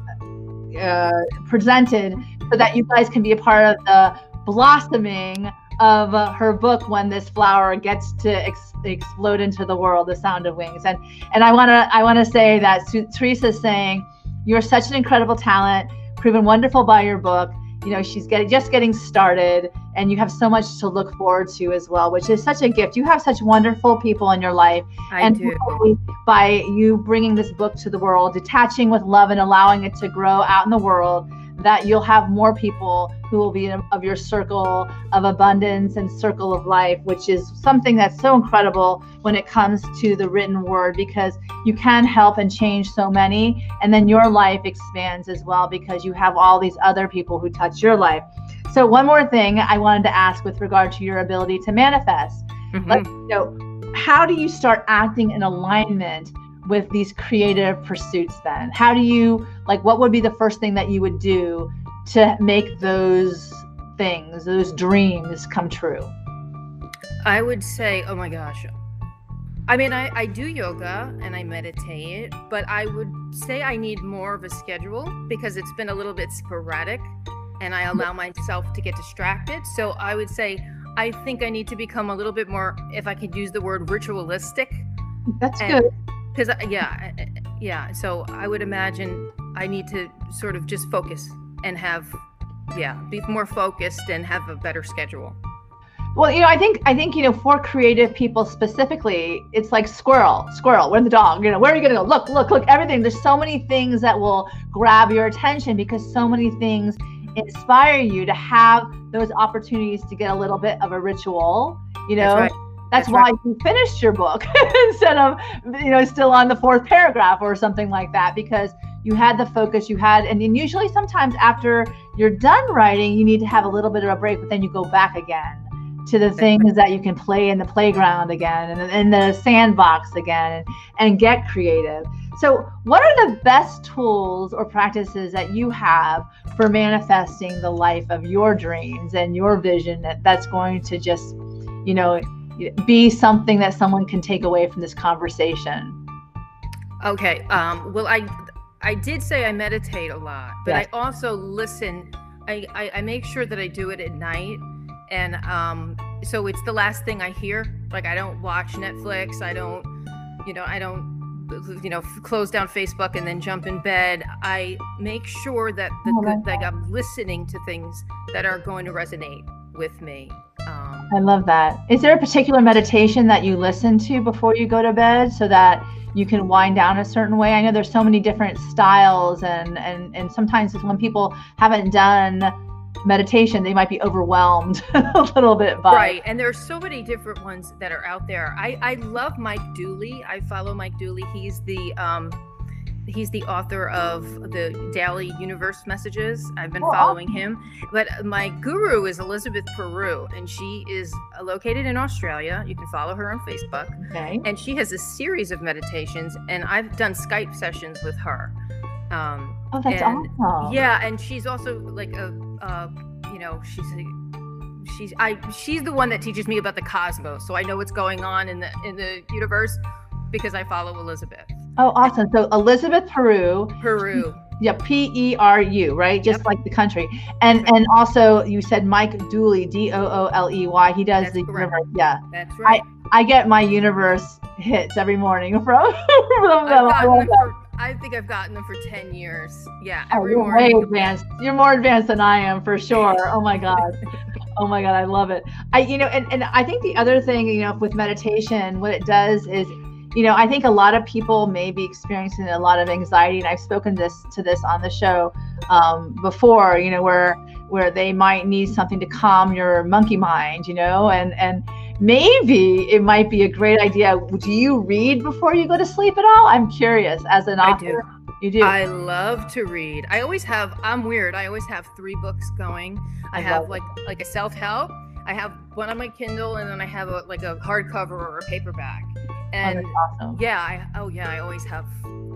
uh, presented so that you guys can be a part of the blossoming of uh, her book when this flower gets to ex- explode into the world the sound of wings. And and i want to i want to say that Su- teresa's saying you're such an incredible talent proven wonderful by your book you know she's getting just getting started and you have so much to look forward to as well which is such a gift you have such wonderful people in your life I and do. by you bringing this book to the world detaching with love and allowing it to grow out in the world that you'll have more people who will be of your circle of abundance and circle of life, which is something that's so incredible when it comes to the written word because you can help and change so many. And then your life expands as well because you have all these other people who touch your life. So, one more thing I wanted to ask with regard to your ability to manifest. Mm-hmm. Let, you know, how do you start acting in alignment with these creative pursuits then? How do you like what would be the first thing that you would do to make those things, those dreams come true? I would say, oh my gosh. I mean, I, I do yoga and I meditate, but I would say I need more of a schedule because it's been a little bit sporadic and I allow myself to get distracted. So I would say I think I need to become a little bit more, if I could use the word ritualistic. That's and, good because yeah yeah so i would imagine i need to sort of just focus and have yeah be more focused and have a better schedule. Well you know i think i think you know for creative people specifically it's like squirrel squirrel where's the dog? You know where are you gonna go? Look look look everything. There's so many things that will grab your attention because so many things inspire you to have those opportunities to get a little bit of a ritual you know? right. That's, That's why right. you finished your book instead of, you know, still on the fourth paragraph or something like that, because you had the focus you had. And then usually sometimes after you're done writing, you need to have a little bit of a break, but then you go back again to the things that you can play in the playground again and in the sandbox again and, and get creative. So, what are the best tools or practices that you have for manifesting the life of your dreams and your vision that, that's going to just, you know, be something that someone can take away from this conversation? Okay. Um, well, I I did say I meditate a lot, but yes. I also listen. I, I, I make sure that I do it at night, and um, so it's the last thing I hear. Like I don't watch Netflix. I don't, you know, I don't you know close down facebook and then jump in bed i make sure that the oh, good like i'm listening to things that are going to resonate with me um, I love that. Is there a particular meditation that you listen to before you go to bed so that you can wind down a certain way? I know there's so many different styles, and and and sometimes when people haven't done meditation, they might be overwhelmed a little bit by right. And there's so many different ones that are out there. I I love Mike Dooley. I follow Mike Dooley. He's the um he's the author of the daily universe messages. I've been oh, following him. But my guru is elizabeth peru and she is located in australia. You can follow her on facebook. Okay. and she has a series of meditations and i've done skype sessions with her. Um, oh that's and, awesome. Yeah and she's also like a, a you know she's a, she's I she's the one that teaches me about the cosmos, so I know what's going on in the in the universe because I follow Elizabeth. Oh, awesome. So Elizabeth Peru. Peru. Yeah, P E R U, right? Just yep. like the country. And and also you said Mike Dooley, D O O L E Y. He does That's the correct. universe. Yeah. That's right. I, I get my universe hits every morning from, from them. I, I, think I've gotten them for 10 years. Yeah. Oh, you're morning. way advanced. You're more advanced than I am for sure. Oh my God. oh my God. I love it. I, you know, and, and I think the other thing, you know, with meditation, what it does is you know, I think a lot of people may be experiencing a lot of anxiety, and I've spoken this to this on the show um, before. You know, where where they might need something to calm your monkey mind. You know, and and maybe it might be a great idea. Do you read before you go to sleep at all? I'm curious. As an author, I do. you do. I love to read. I always have. I'm weird. I always have three books going. I, I have like like a self help. I have one on my Kindle, and then I have a, like a hardcover or a paperback. Oh, and oh, awesome. yeah, I oh yeah, I always have.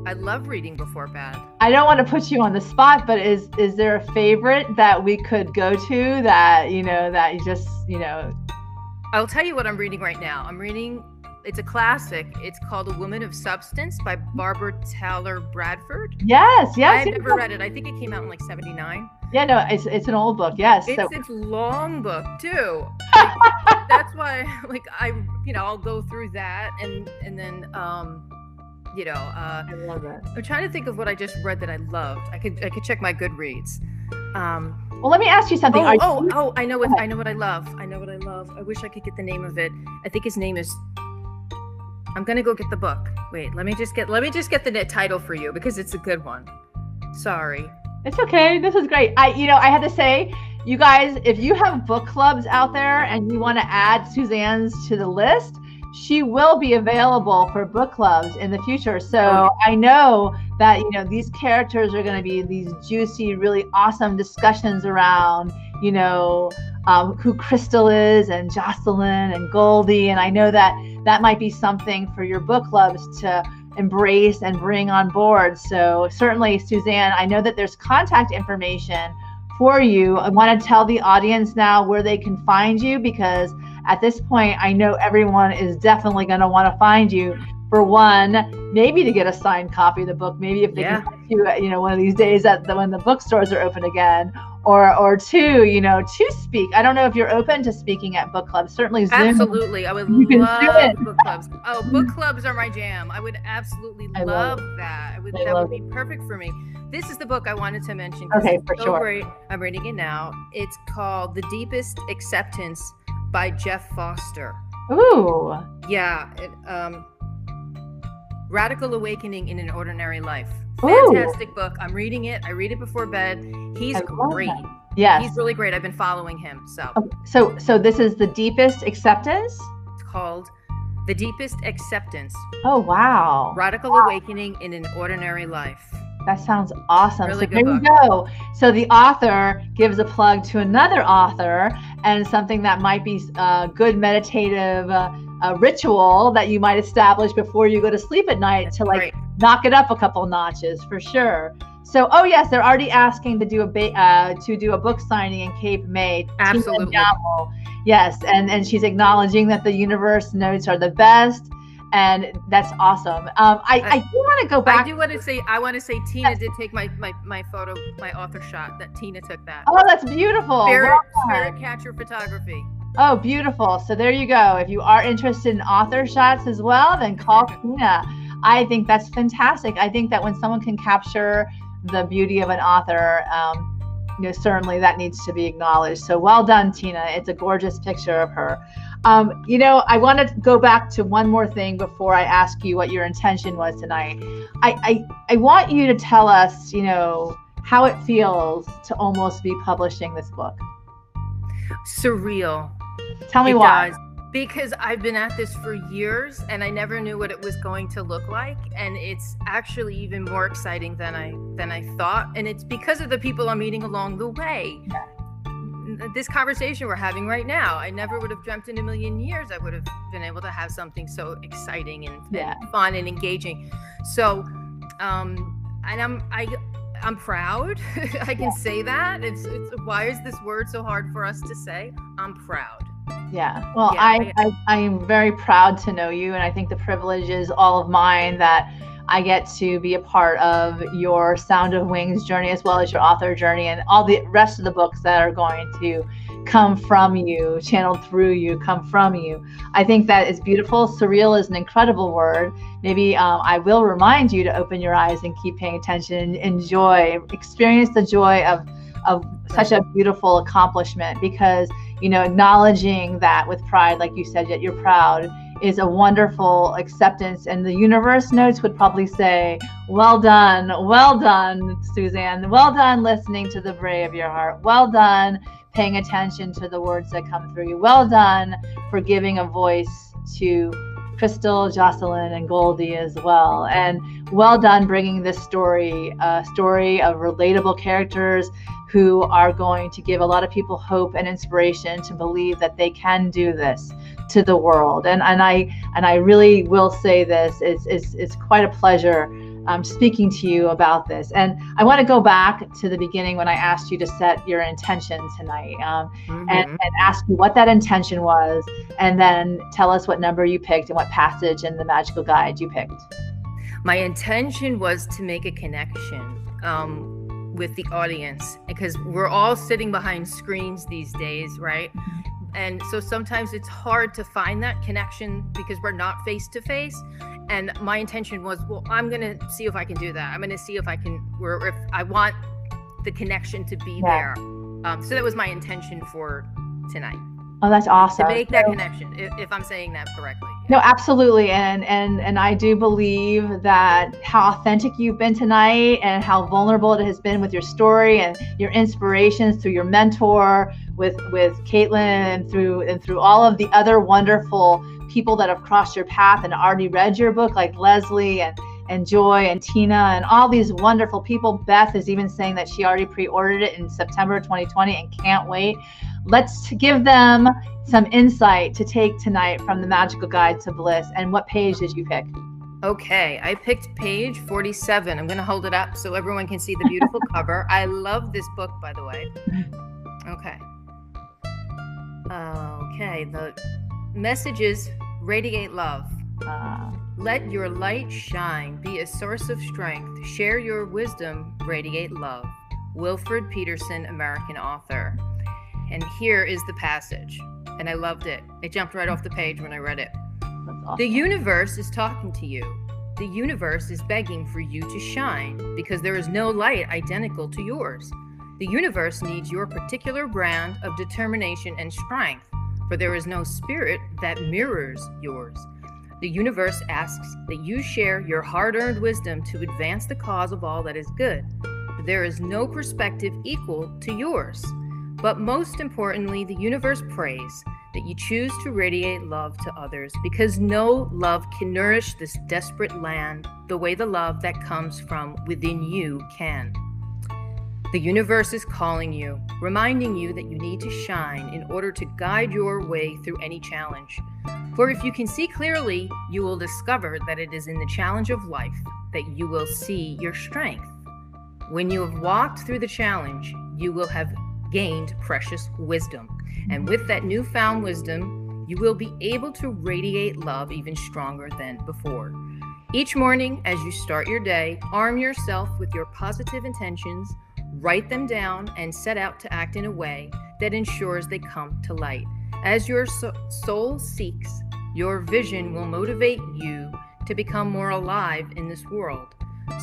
I love reading before bed. I don't want to put you on the spot, but is is there a favorite that we could go to that you know that you just you know? I'll tell you what I'm reading right now. I'm reading. It's a classic. It's called A Woman of Substance by Barbara Taylor Bradford. Yes, yes. I've never read it. I think it came out in like '79. Yeah, no, it's it's an old book. Yes, it's so. it's long book too. Like, that's why, like, I you know I'll go through that and and then um, you know, uh, I love it. I'm trying to think of what I just read that I loved. I could I could check my Goodreads. Um, well, let me ask you something. Oh, oh, oh, I know what I know what I love. I know what I love. I wish I could get the name of it. I think his name is. I'm gonna go get the book. Wait, let me just get let me just get the title for you because it's a good one. Sorry. It's okay. This is great. I, you know, I have to say, you guys, if you have book clubs out there and you want to add Suzanne's to the list, she will be available for book clubs in the future. So I know that you know these characters are going to be these juicy, really awesome discussions around you know um, who Crystal is and Jocelyn and Goldie, and I know that that might be something for your book clubs to embrace and bring on board. So, certainly, Suzanne, I know that there's contact information for you. I want to tell the audience now where they can find you because at this point, I know everyone is definitely going to want to find you. For one, maybe to get a signed copy of the book, maybe if they yeah. can you, you know, one of these days that the, when the bookstores are open again, or or two, you know, to speak. I don't know if you're open to speaking at book clubs. Certainly, Zoom, absolutely. I would love book clubs. Oh, book clubs are my jam. I would absolutely I love, love that. Would, that would be perfect for me. This is the book I wanted to mention. Okay, for so sure. Great. I'm reading it now. It's called The Deepest Acceptance by Jeff Foster. Ooh. Yeah. It, um, Radical Awakening in an Ordinary Life. Fantastic Ooh. book. I'm reading it. I read it before bed. He's great. Yeah, he's really great. I've been following him. So, okay. so, so this is the deepest acceptance. It's called the deepest acceptance. Oh wow! Radical wow. awakening in an ordinary life. That sounds awesome. Really so there book. you go. So the author gives a plug to another author and something that might be a good meditative uh, ritual that you might establish before you go to sleep at night to like knock it up a couple notches for sure. So, oh yes, they're already asking to do a ba- uh, to do a book signing in Cape May. Absolutely. Yes, and and she's acknowledging that the universe notes are the best, and that's awesome. Um, I, I, I do want to go back. I do want to say I want to say Tina yes. did take my, my my photo my author shot. That Tina took that. Oh, that's beautiful. Spirit, well spirit catcher photography. Oh, beautiful. So there you go. If you are interested in author shots as well, then call Tina. I think that's fantastic. I think that when someone can capture the beauty of an author, um, you know, certainly that needs to be acknowledged. So well done, Tina. It's a gorgeous picture of her. Um, you know, I want to go back to one more thing before I ask you what your intention was tonight. I, I, I want you to tell us, you know, how it feels to almost be publishing this book. Surreal. Tell me it why. Does because I've been at this for years and I never knew what it was going to look like and it's actually even more exciting than I than I thought and it's because of the people I'm meeting along the way. This conversation we're having right now, I never would have dreamt in a million years I would have been able to have something so exciting and, yeah. and fun and engaging. So um and I'm I I'm proud. I can say that. It's, it's why is this word so hard for us to say? I'm proud. Yeah. Well, yeah, I, I, I am very proud to know you, and I think the privilege is all of mine that I get to be a part of your Sound of Wings journey as well as your author journey and all the rest of the books that are going to come from you, channeled through you, come from you. I think that is beautiful. Surreal is an incredible word. Maybe um, I will remind you to open your eyes and keep paying attention, enjoy, experience the joy of of such a beautiful accomplishment because you know acknowledging that with pride like you said yet you're proud is a wonderful acceptance. And the universe notes would probably say well done well done suzanne. Well done listening to the bray of your heart. Well done paying attention to the words that come through you. Well done for giving a voice to crystal jocelyn and goldie as well. And well done bringing this story a story of relatable characters who are going to give a lot of people hope and inspiration to believe that they can do this to the world. And and I and I really will say this is is it's quite a pleasure um, speaking to you about this. And I want to go back to the beginning when I asked you to set your intention tonight um, mm-hmm. and, and ask you what that intention was, and then tell us what number you picked and what passage in the magical guide you picked. My intention was to make a connection. Um, with the audience because we're all sitting behind screens these days, right? And so sometimes it's hard to find that connection because we're not face to face. And my intention was, well, I'm gonna see if I can do that. I'm gonna see if I can, or if I want the connection to be yeah. there. Um, so that was my intention for tonight. Oh, that's awesome. To make that so, connection, if, if, I'm saying that correctly. No, absolutely, and and and I do believe that how authentic you've been tonight, and how vulnerable it has been with your story and your inspirations through your mentor, with with Caitlin, and through and through all of the other wonderful people that have crossed your path and already read your book, like Leslie and and Joy and Tina and all these wonderful people. Beth is even saying that she already pre-ordered it in September 2020 and can't wait. Let's give them some insight to take tonight from the Magical Guide to Bliss. And what page did you pick? Okay, I picked page 47. I'm going to hold it up so everyone can see the beautiful cover. I love this book, by the way. Okay. Okay, the message is radiate love. Uh, Let your light shine, be a source of strength, share your wisdom, radiate love. Wilfred Peterson, American author. And here is the passage. And I loved it. It jumped right off the page when I read it. Awesome. The universe is talking to you. The universe is begging for you to shine because there is no light identical to yours. The universe needs your particular brand of determination and strength, for there is no spirit that mirrors yours. The universe asks that you share your hard earned wisdom to advance the cause of all that is good. There is no perspective equal to yours. But most importantly, the universe prays that you choose to radiate love to others because no love can nourish this desperate land the way the love that comes from within you can. The universe is calling you, reminding you that you need to shine in order to guide your way through any challenge. For if you can see clearly, you will discover that it is in the challenge of life that you will see your strength. When you have walked through the challenge, you will have gained precious wisdom. And with that newfound wisdom, you will be able to radiate love even stronger than before. Each morning, as you start your day, arm yourself with your positive intentions, write them down, and set out to act in a way that ensures they come to light. As your so- soul seeks, your vision will motivate you to become more alive in this world.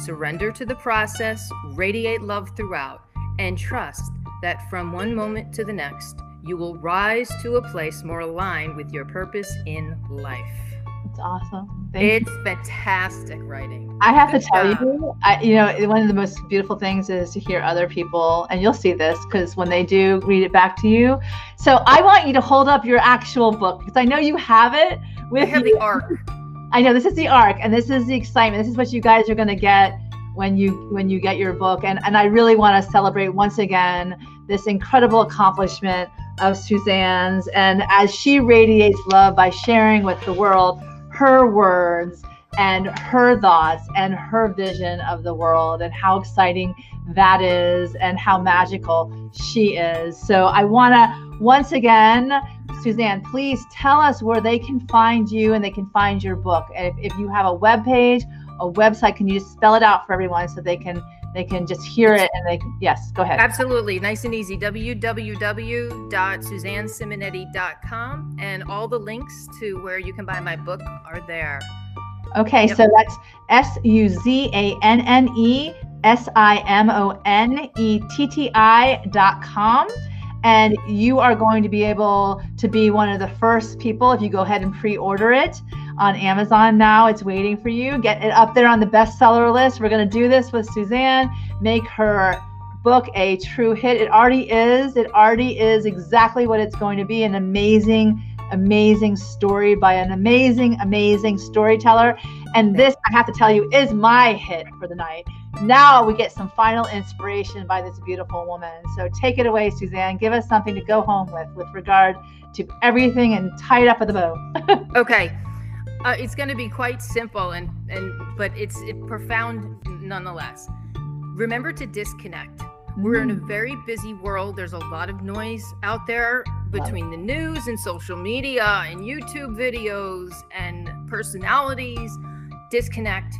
Surrender to the process, radiate love throughout, and trust that from one moment to the next, you will rise to a place more aligned with your purpose in life. It's awesome. Thank it's you. fantastic writing. I have Good to tell job. you, I, you know, one of the most beautiful things is to hear other people, and you'll see this because when they do read it back to you. So I want you to hold up your actual book because I know you have it with I have you. the arc. I know this is the arc, and this is the excitement. This is what you guys are going to get when you when you get your book and and I really want to celebrate once again this incredible accomplishment of Suzanne's and as she radiates love by sharing with the world her words and her thoughts and her vision of the world and how exciting that is and how magical she is. So I want to once again Suzanne, please tell us where they can find you and they can find your book. If, if you have a web page a website. Can you just spell it out for everyone so they can they can just hear it and they can yes go ahead absolutely nice and easy www.suzannesimonetti.com and all the links to where you can buy my book are there okay yep. so that's s-u-z-a-n-n-e s-i-m-o-n-e-t-t-i dot com and you are going to be able to be one of the first people if you go ahead and pre-order it on Amazon now. It's waiting for you. Get it up there on the bestseller list. We're going to do this with Suzanne, make her book a true hit. It already is. It already is exactly what it's going to be an amazing, amazing story by an amazing, amazing storyteller. And this, I have to tell you, is my hit for the night. Now we get some final inspiration by this beautiful woman. So take it away, Suzanne. Give us something to go home with with regard to everything and tie it up with a bow. okay. Uh, it's going to be quite simple and and but it's it profound nonetheless. Remember to disconnect. We're in a mm. very busy world. There's a lot of noise out there between the news and social media and YouTube videos and personalities. Disconnect.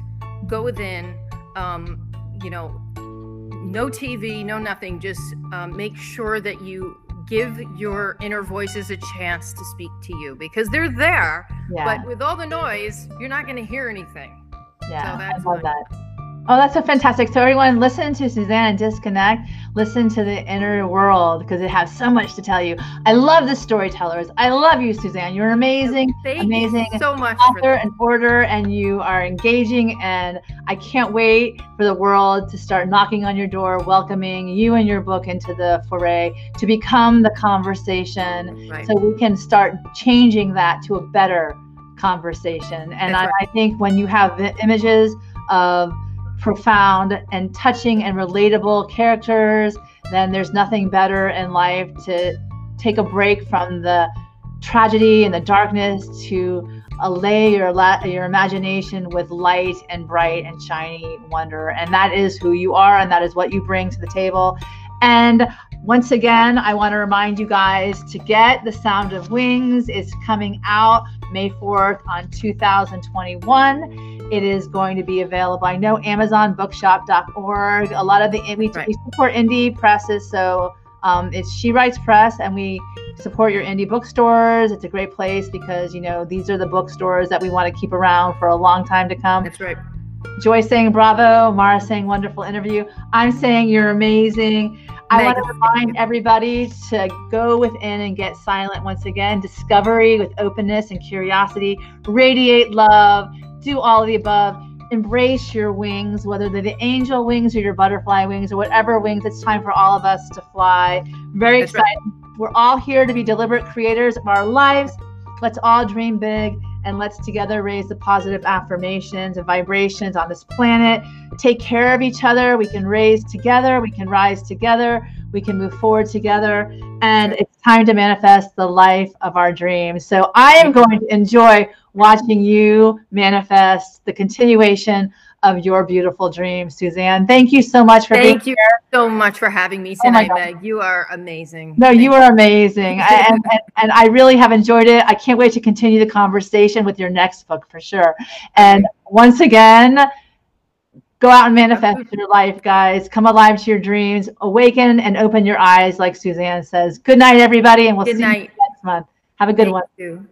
Go within. Um, you know, no TV, no nothing. Just um, make sure that you give your inner voices a chance to speak to you because they're there. Yeah. But with all the noise, you're not going to hear anything. Yeah, so I love that. Oh, that's so fantastic. So everyone listen to Suzanne and disconnect. Listen to the inner world because it has so much to tell you. I love the storytellers. I love you, Suzanne. You're amazing, Thank amazing so much author and order, and you are engaging. And I can't wait for the world to start knocking on your door, welcoming you and your book into the foray to become the conversation, right. so we can start changing that to a better conversation. And I, right. I think when you have the images of profound and touching and relatable characters, then there's nothing better in life to take a break from the tragedy and the darkness to allay your la- your imagination with light and bright and shiny wonder and that is who you are and that is what you bring to the table and once again, I want to remind you guys to get The Sound of Wings. It's coming out May 4th on 2021. It is going to be available. I know AmazonBookshop.org. A lot of the we, right. we support indie presses, so um, it's She Writes Press, and we support your indie bookstores. It's a great place because you know these are the bookstores that we want to keep around for a long time to come. That's right. Joy saying bravo, Mara saying wonderful interview. I'm saying you're amazing. I want to remind everybody to go within and get silent once again. Discovery with openness and curiosity, radiate love, do all of the above. Embrace your wings, whether they're the angel wings or your butterfly wings or whatever wings. It's time for all of us to fly. Very That's excited. Right. We're all here to be deliberate creators of our lives. Let's all dream big and let's together raise the positive affirmations and vibrations on this planet. Take care of each other. We can raise together, we can rise together, we can move forward together. And it's time to manifest the life of our dreams. So I am going to enjoy watching you manifest the continuation of your beautiful dreams, Suzanne. Thank you so much for Thank being you so much for having me tonight, oh Meg. You are amazing. No, Thank you are amazing. I, and, and, and, I really have enjoyed it. I can't wait to continue the conversation with your next book for sure. And once again, go out and manifest your life, guys. Come alive to your dreams. Awaken and open your eyes, like Suzanne says. Good night, everybody. And we'll good see night. you next month. Have a good Thank one. You.